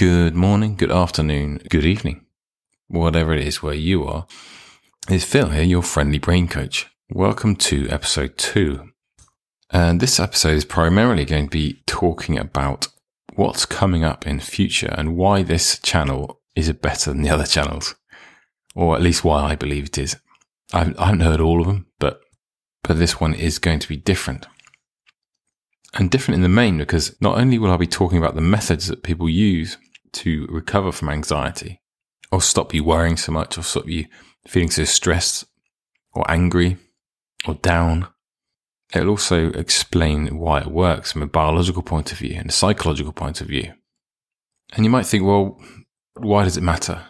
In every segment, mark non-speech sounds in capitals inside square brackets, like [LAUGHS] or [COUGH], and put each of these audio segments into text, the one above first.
good morning, good afternoon, good evening, whatever it is where you are. It's Phil here, your friendly brain coach. Welcome to episode two. And this episode is primarily going to be talking about what's coming up in future and why this channel is better than the other channels, or at least why I believe it is. I haven't heard all of them, but but this one is going to be different and different in the main because not only will I be talking about the methods that people use to recover from anxiety or stop you worrying so much or stop you feeling so stressed or angry or down. It'll also explain why it works from a biological point of view and a psychological point of view. And you might think, well, why does it matter?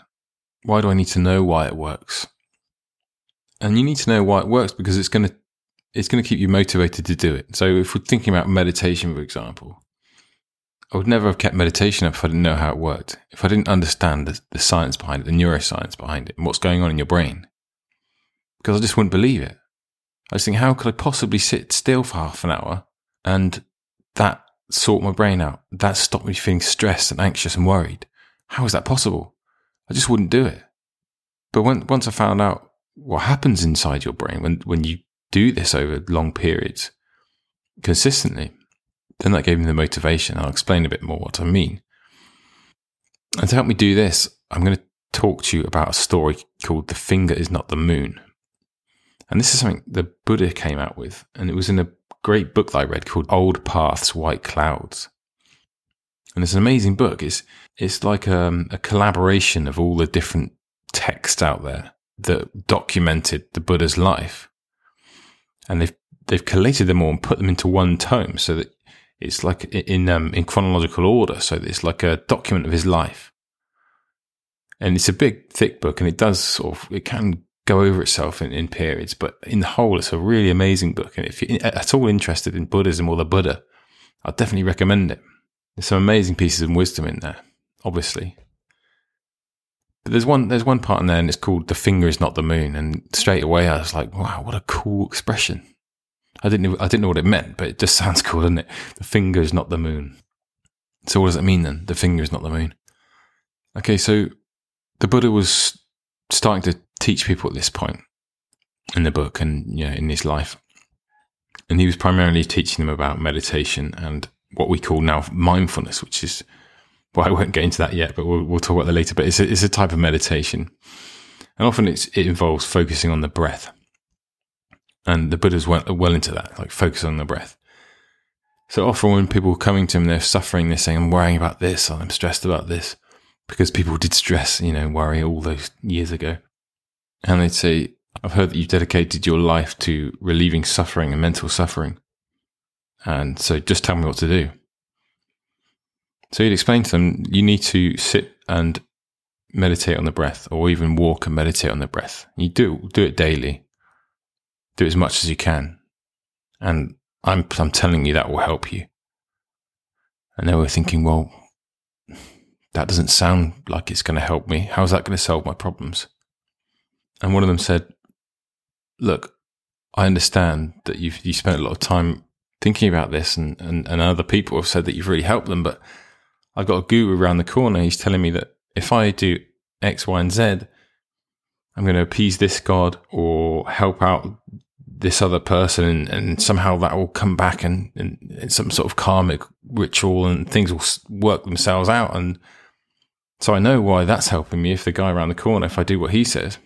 Why do I need to know why it works? And you need to know why it works because it's going to it's going to keep you motivated to do it. So if we're thinking about meditation, for example, I would never have kept meditation if I didn't know how it worked. If I didn't understand the, the science behind it, the neuroscience behind it, and what's going on in your brain. Because I just wouldn't believe it. I was thinking, how could I possibly sit still for half an hour and that sort my brain out? That stopped me feeling stressed and anxious and worried. How is that possible? I just wouldn't do it. But when, once I found out what happens inside your brain when, when you do this over long periods consistently, then that gave me the motivation. I'll explain a bit more what I mean. And to help me do this, I'm going to talk to you about a story called The Finger is Not the Moon. And this is something the Buddha came out with, and it was in a great book that I read called Old Paths, White Clouds. And it's an amazing book. It's, it's like a, um, a collaboration of all the different texts out there that documented the Buddha's life and they've they've collated them all and put them into one tome so that it's like in um, in chronological order. So it's like a document of his life, and it's a big, thick book, and it does sort of it can go over itself in, in periods, but in the whole, it's a really amazing book. And if you're at all interested in Buddhism or the Buddha, I'd definitely recommend it. There's some amazing pieces of wisdom in there, obviously. But there's one there's one part in there, and it's called "The finger is not the moon." And straight away, I was like, "Wow, what a cool expression!" I didn't I didn't know what it meant, but it just [LAUGHS] sounds cool, doesn't it? The finger is not the moon. So what does it mean then? The finger is not the moon. Okay, so the Buddha was starting to teach people at this point in the book and yeah, in his life, and he was primarily teaching them about meditation and what we call now mindfulness, which is well, I won't get into that yet, but we'll, we'll talk about that later. But it's a, it's a type of meditation. And often it involves focusing on the breath. And the Buddha's went well into that, like focus on the breath. So often when people are coming to him, they're suffering, they're saying, I'm worrying about this, I'm stressed about this, because people did stress, you know, worry all those years ago. And they'd say, I've heard that you've dedicated your life to relieving suffering and mental suffering. And so just tell me what to do. So he'd explain to them, you need to sit and meditate on the breath, or even walk and meditate on the breath. You do do it daily. Do as much as you can, and I'm I'm telling you that will help you. And they were thinking, well, that doesn't sound like it's going to help me. How's that going to solve my problems? And one of them said, look, I understand that you've you spent a lot of time thinking about this, and, and, and other people have said that you've really helped them, but I've got a guru around the corner. He's telling me that if I do X, Y, and Z, I'm going to appease this God or help out this other person, and, and somehow that will come back and, and, some sort of karmic ritual, and things will work themselves out. And so I know why that's helping me if the guy around the corner, if I do what he says.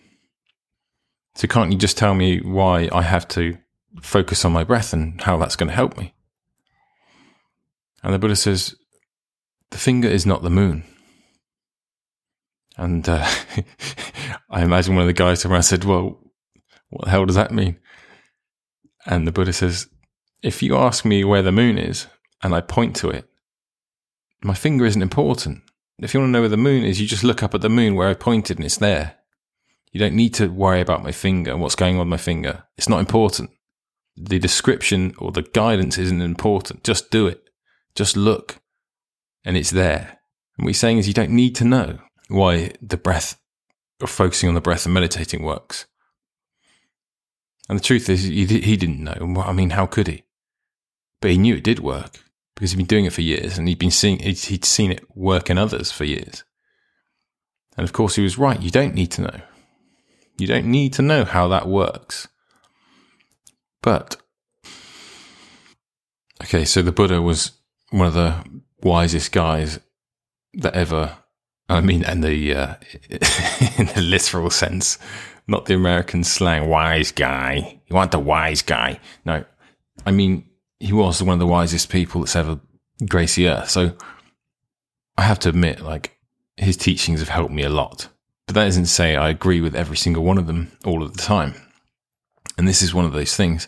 So can't you just tell me why I have to focus on my breath and how that's going to help me? And the Buddha says, the finger is not the moon. And uh, [LAUGHS] I imagine one of the guys around said, Well, what the hell does that mean? And the Buddha says, If you ask me where the moon is and I point to it, my finger isn't important. If you want to know where the moon is, you just look up at the moon where I pointed and it's there. You don't need to worry about my finger and what's going on with my finger. It's not important. The description or the guidance isn't important. Just do it. Just look and it's there. And what he's saying is you don't need to know why the breath or focusing on the breath and meditating works. And the truth is, he, he didn't know. I mean, how could he? But he knew it did work. because he'd been doing it for years and he'd been seeing he'd seen it work in others for years. And of course, he was right. You don't need to know. You don't need to know how that works. But okay, so the Buddha was one of the wisest guys that ever. I mean, in the uh, [LAUGHS] in the literal sense, not the American slang. Wise guy. You want the wise guy? No, I mean he was one of the wisest people that's ever graced the earth. So I have to admit, like his teachings have helped me a lot. But that doesn't say I agree with every single one of them all of the time. And this is one of those things.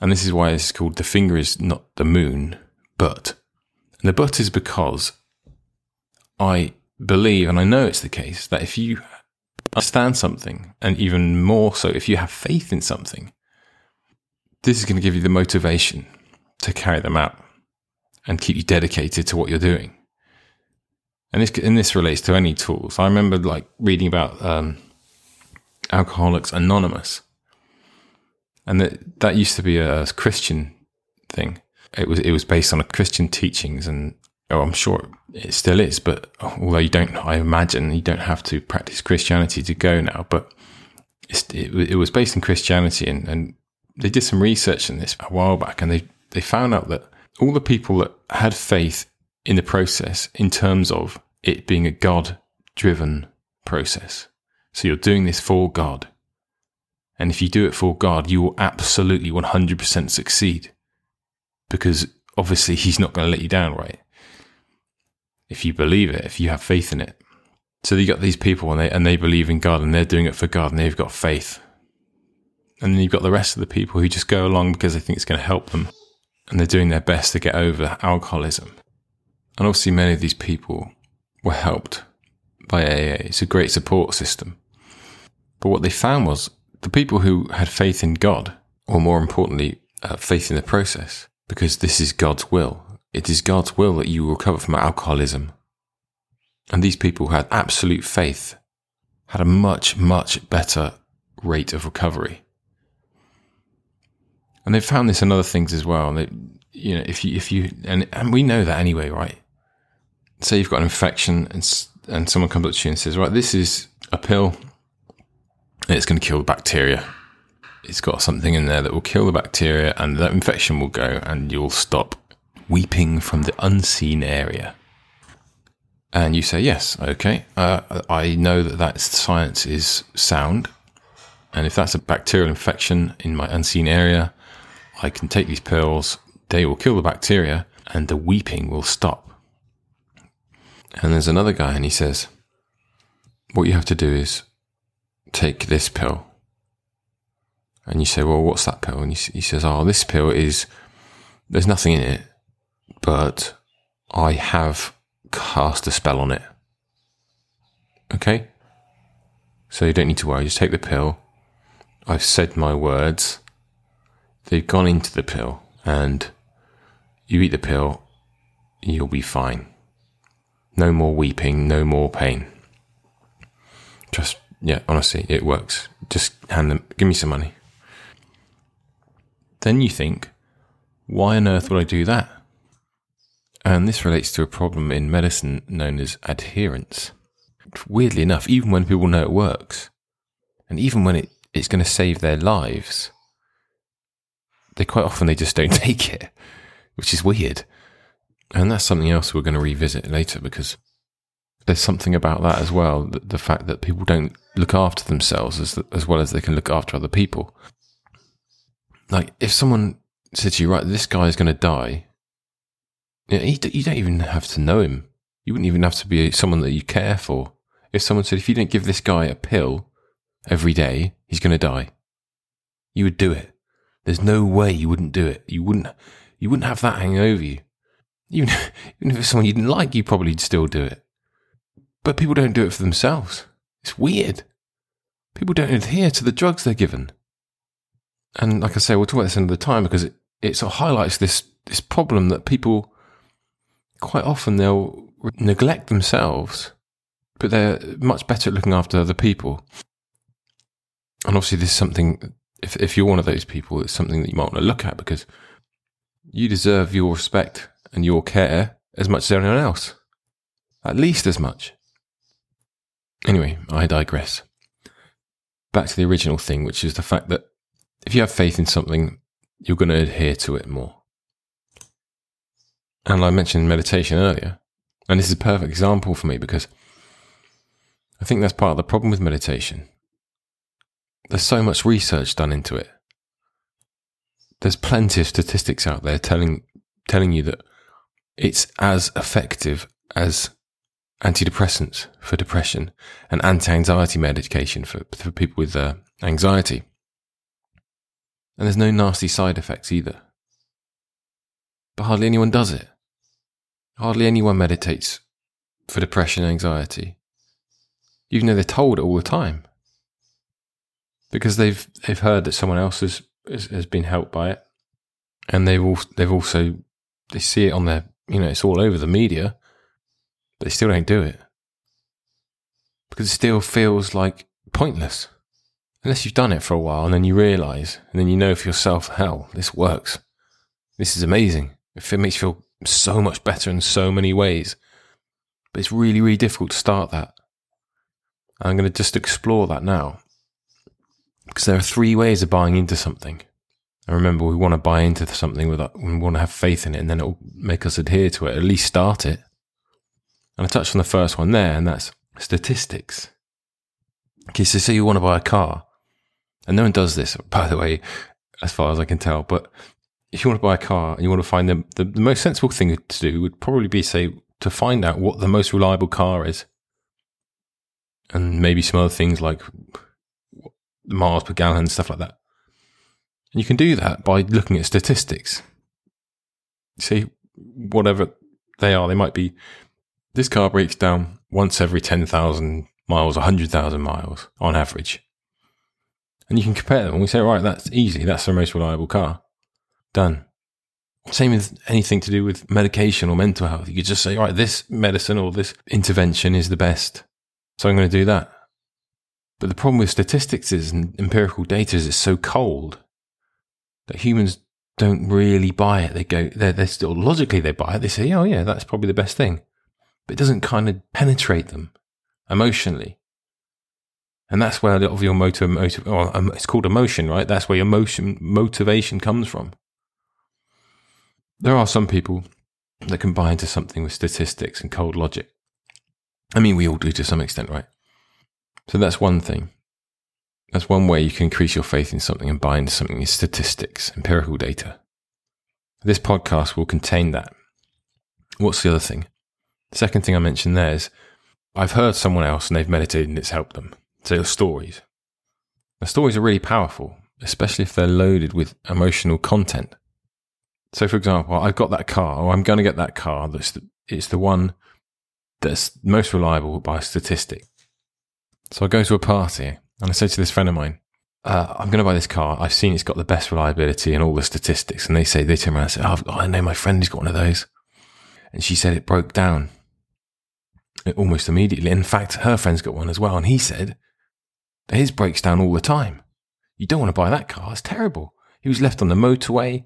And this is why it's called the finger is not the moon, but. And the but is because I believe, and I know it's the case, that if you understand something, and even more so, if you have faith in something, this is going to give you the motivation to carry them out and keep you dedicated to what you're doing. And this, and this relates to any tools. I remember like reading about um, Alcoholics Anonymous, and that that used to be a Christian thing. It was it was based on a Christian teachings, and oh, I'm sure it still is. But although you don't, I imagine you don't have to practice Christianity to go now. But it, it was based in Christianity, and, and they did some research on this a while back, and they they found out that all the people that had faith in the process, in terms of it being a God driven process, so you're doing this for God, and if you do it for God, you will absolutely 100% succeed, because obviously He's not going to let you down, right? If you believe it, if you have faith in it. So you got these people and they and they believe in God and they're doing it for God and they've got faith. And then you've got the rest of the people who just go along because they think it's going to help them and they're doing their best to get over alcoholism. And obviously, many of these people were helped by AA. It's a great support system. But what they found was the people who had faith in God, or more importantly, uh, faith in the process, because this is God's will. It is God's will that you recover from alcoholism. And these people who had absolute faith, had a much, much better rate of recovery. And they've found this in other things as well. They, you know, if you, if you, and, and we know that anyway, right? Say you've got an infection and, and someone comes up to you and says, right, this is a pill and it's going to kill the bacteria. It's got something in there that will kill the bacteria and that infection will go and you'll stop weeping from the unseen area. And you say, yes, okay, uh, I know that that science is sound. And if that's a bacterial infection in my unseen area, I can take these pills, they will kill the bacteria, and the weeping will stop. And there's another guy, and he says, What you have to do is take this pill. And you say, Well, what's that pill? And he, says, Oh, this pill is, there's nothing in it, but I have cast a spell on it. Okay? So you don't need to worry, just take the pill. I've said my words they've gone into the pill and you eat the pill, you'll be fine. No more weeping, no more pain. Just, yeah, honestly, it works. Just hand them, give me some money. Then you think, why on earth would I do that? And this relates to a problem in medicine known as adherence. Weirdly enough, even when people know it works, and even when it, it's going to save their lives, they quite often they just don't [LAUGHS] take it, which is weird. And that's something else we're going to revisit later because there's something about that as well. The, the fact that people don't look after themselves as, as well as they can look after other people. Like if someone said to you, right, this guy is going to die, you, know, you, don't even have to know him. You wouldn't even have to be someone that you care for. If someone said, if you don't give this guy a pill every day, he's going to die, you would do it. There's no way you wouldn't do it. You wouldn't. You wouldn't have that hanging over you. Even, [LAUGHS] even if it's someone you didn't like, you probably'd still do it. But people don't do it for themselves. It's weird. People don't adhere to the drugs they're given. And like I say, we'll talk about this another time because it, it sort of highlights this this problem that people quite often they'll neglect themselves, but they're much better at looking after other people. And obviously, this is something if if you're one of those people, it's something that you might want to look at because you deserve your respect and your care as much as anyone else. At least as much. Anyway, I digress. Back to the original thing, which is the fact that if you have faith in something, you're going to adhere to it more. And I mentioned meditation earlier. And this is a perfect example for me because I think that's part of the problem with meditation. There's so much research done into it. There's plenty of statistics out there telling telling you that it's as effective as antidepressants for depression and anti-anxiety medication for, for people with uh, anxiety. And there's no nasty side effects either. But hardly anyone does it. Hardly anyone meditates for depression and anxiety. Even though they're told all the time. Because they've they've heard that someone else has, has, has been helped by it. And they've all, they've also they see it on their you know, it's all over the media, but they still don't do it. Because it still feels like pointless. Unless you've done it for a while and then you realize, and then you know for yourself, hell, this works. This is amazing. If it makes you feel so much better in so many ways. But it's really, really difficult to start that. I'm going to just explore that now. Because there are three ways of buying into something. And remember, we want to buy into something with we want to have faith in it, and then it'll make us adhere to it, at least start it. And I touched on the first one there, and that's statistics. Okay, so say you want to buy a car, and no one does this, by the way, as far as I can tell. But if you want to buy a car and you want to find the, the, the most sensible thing to do would probably be, say, to find out what the most reliable car is. And maybe some other things like miles per gallon, and stuff like that. And you can do that by looking at statistics. See, whatever they are, they might be this car breaks down once every 10,000 miles, 100,000 miles on average. And you can compare them and we say, right, that's easy. That's the most reliable car. Done. Same with anything to do with medication or mental health. You could just say, right, this medicine or this intervention is the best. So I'm going to do that. But the problem with statistics is and empirical data is it's so cold that humans don't really buy it. They go, they're, they're still logically they buy it. They say, oh yeah, that's probably the best thing. But it doesn't kind of penetrate them emotionally. And that's where a lot of your motive, motive or um, it's called emotion, right? That's where your motivation comes from. There are some people that can buy into something with statistics and cold logic. I mean, we all do to some extent, right? So that's one thing. That's one way you can increase your faith in something and buy into something is statistics, empirical data. This podcast will contain that. What's the other thing? The second thing I mentioned there is I've heard someone else and they've meditated and it's helped them. So stories. The stories are really powerful, especially if they're loaded with emotional content. So, for example, I've got that car, or I'm going to get that car. That's the, it's the one that's most reliable by statistic. So I go to a party and I say to this friend of mine, uh, I'm going to buy this car. I've seen it's got the best reliability and all the statistics. And they say, they turn around and say, oh, I know my friend who's got one of those. And she said it broke down almost immediately. In fact, her friend's got one as well. And he said his breaks down all the time. You don't want to buy that car. It's terrible. He was left on the motorway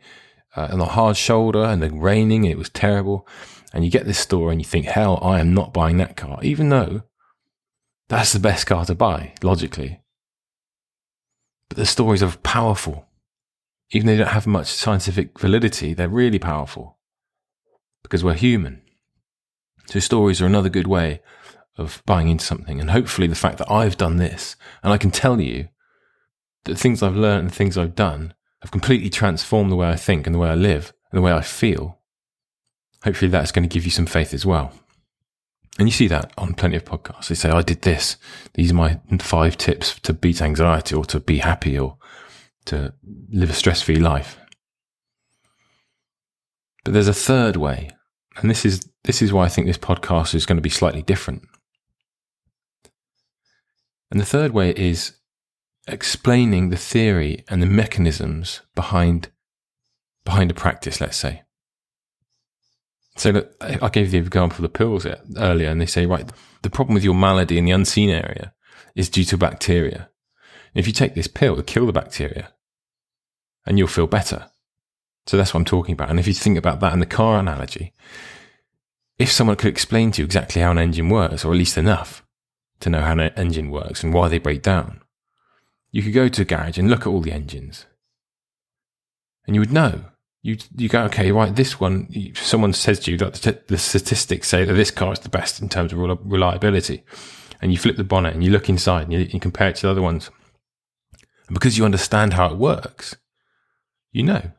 uh, on a hard shoulder and the raining and it was terrible. And you get this store and you think, hell, I am not buying that car, even though that's the best car to buy, logically. But the stories are powerful. Even though they don't have much scientific validity, they're really powerful because we're human. So stories are another good way of buying into something. And hopefully the fact that I've done this and I can tell you that things I've learned and things I've done have completely transformed the way I think and the way I live and the way I feel. Hopefully that's going to give you some faith as well. And you see that on plenty of podcasts. They say, I did this. These are my five tips to beat anxiety or to be happy or to live a stress free life. But there's a third way. And this is, this is why I think this podcast is going to be slightly different. And the third way is explaining the theory and the mechanisms behind, behind a practice, let's say. So I gave the example of the pills earlier, and they say, right, the problem with your malady in the unseen area is due to bacteria. if you take this pill, it'll kill the bacteria, and you'll feel better. So that's what I'm talking about. And if you think about that in the car analogy, if someone could explain to you exactly how an engine works, or at least enough to know how an engine works and why they break down, you could go to a garage and look at all the engines. And you would know. You, you go, okay, right, this one, someone says to you that the, statistics say that this car is the best in terms of reliability. And you flip the bonnet and you look inside and you, you compare it to the other ones. And because you understand how it works, you know.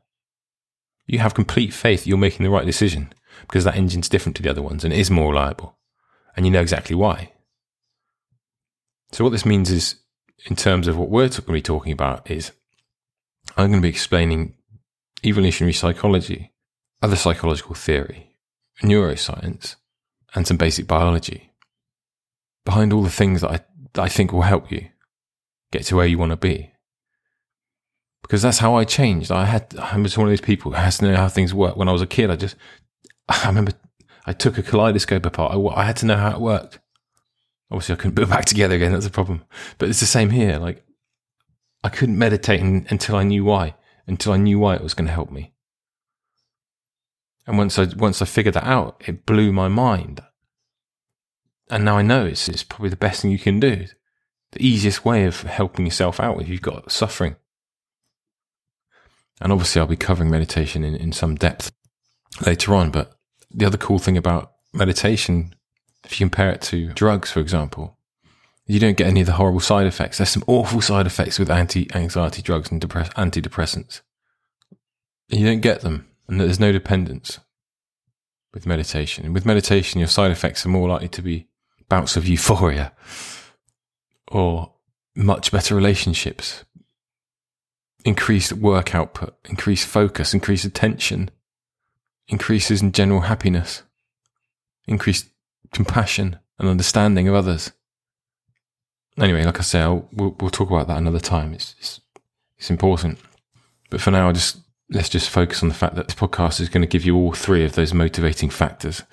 You have complete faith that you're making the right decision because that engine's different to the other ones and it is more reliable. And you know exactly why. So what this means is, in terms of what we're going to be talking about, is I'm going to be explaining evolutionary psychology, other psychological theory, neuroscience, and some basic biology behind all the things that I, that I think will help you get to where you want to be. Because that's how I changed. I had, I was one of those people who has to know how things work. When I was a kid, I just, I remember I took a kaleidoscope apart. I, I had to know how it worked. Obviously, I couldn't put it back together again. That's a problem. But it's the same here. Like, I couldn't meditate in, until I knew why, until I knew why it was going to help me. And once I once I figured that out, it blew my mind. And now I know it's, it's probably the best thing you can do. The easiest way of helping yourself out if you've got suffering. And obviously, I'll be covering meditation in, in some depth later on. But the other cool thing about meditation if you compare it to drugs, for example, you don't get any of the horrible side effects. There's some awful side effects with anti-anxiety drugs and depress- antidepressants. You don't get them, and there's no dependence with meditation. with meditation, your side effects are more likely to be bouts of euphoria or much better relationships, increased work output, increased focus, increased attention, increases in general happiness, increased compassion and understanding of others. Anyway, like I say, I'll, we'll, we'll talk about that another time. It's, it's, it's important. But for now, I just let's just focus on the fact that this podcast is going to give you all three of those motivating factors,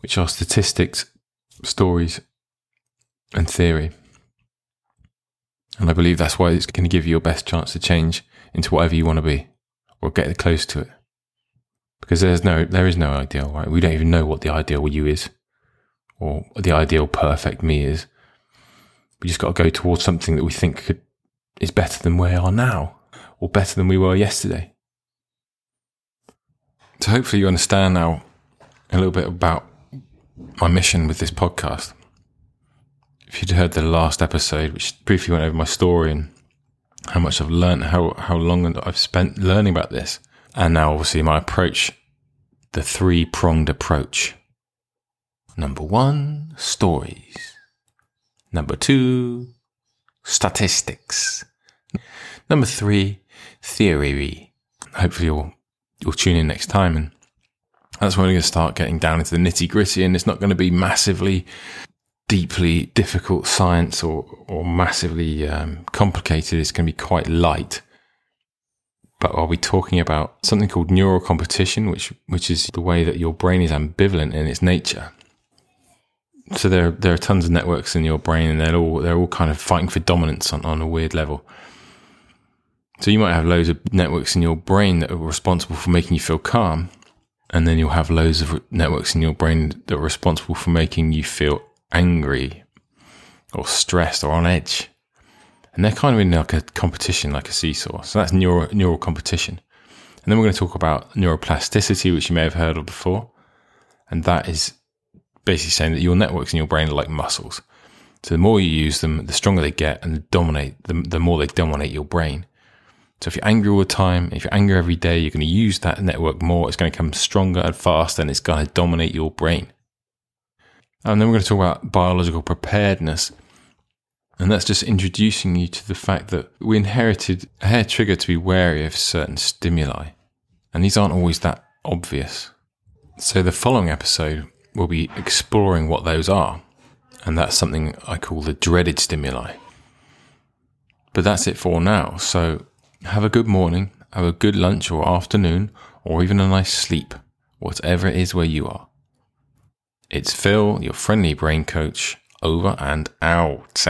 which are statistics, stories, and theory. And I believe that's why it's going to give you your best chance to change into whatever you want to be or get close to it. Because there's no, there is no ideal, right? We don't even know what the ideal you is or the ideal perfect me is. We just got to go towards something that we think could, is better than where we are now or better than we were yesterday. So hopefully you understand now a little bit about my mission with this podcast. If you'd heard the last episode, which briefly went over my story and how much I've learned, how, how long I've spent learning about this, and now obviously my approach, the three pronged approach Number one, stories. Number two, statistics. Number three, theory. Hopefully you'll, you'll tune in next time and that's when we're going to start getting down into the nitty gritty and it's not going to be massively deeply difficult science or, or massively um, complicated. It's going to be quite light. But I'll be talking about something called neural competition, which, which is the way that your brain is ambivalent in its nature so there there are tons of networks in your brain, and they're all they're all kind of fighting for dominance on, on a weird level. So you might have loads of networks in your brain that are responsible for making you feel calm, and then you'll have loads of networks in your brain that are responsible for making you feel angry or stressed or on edge. And they're kind of in like a competition, like a seesaw. So that's neural neural competition. And then we're going to talk about neuroplasticity, which you may have heard of before. And that is basically saying that your networks in your brain are like muscles. So the more you use them, the stronger they get and dominate, the, the more they dominate your brain. So if you're angry all the time, if you're angry every day, you're going to use that network more. It's going to come stronger and faster and it's going to dominate your brain. And then we're going to talk about biological preparedness. And that's just introducing you to the fact that we inherited a hair trigger to be wary of certain stimuli. And these aren't always that obvious. So the following episode, we'll be exploring what those are. And that's something I call the dreaded stimuli. But that's it for now. So have a good morning, have a good lunch or afternoon, or even a nice sleep, whatever it is where you are. It's Phil, your friendly brain coach, over and out.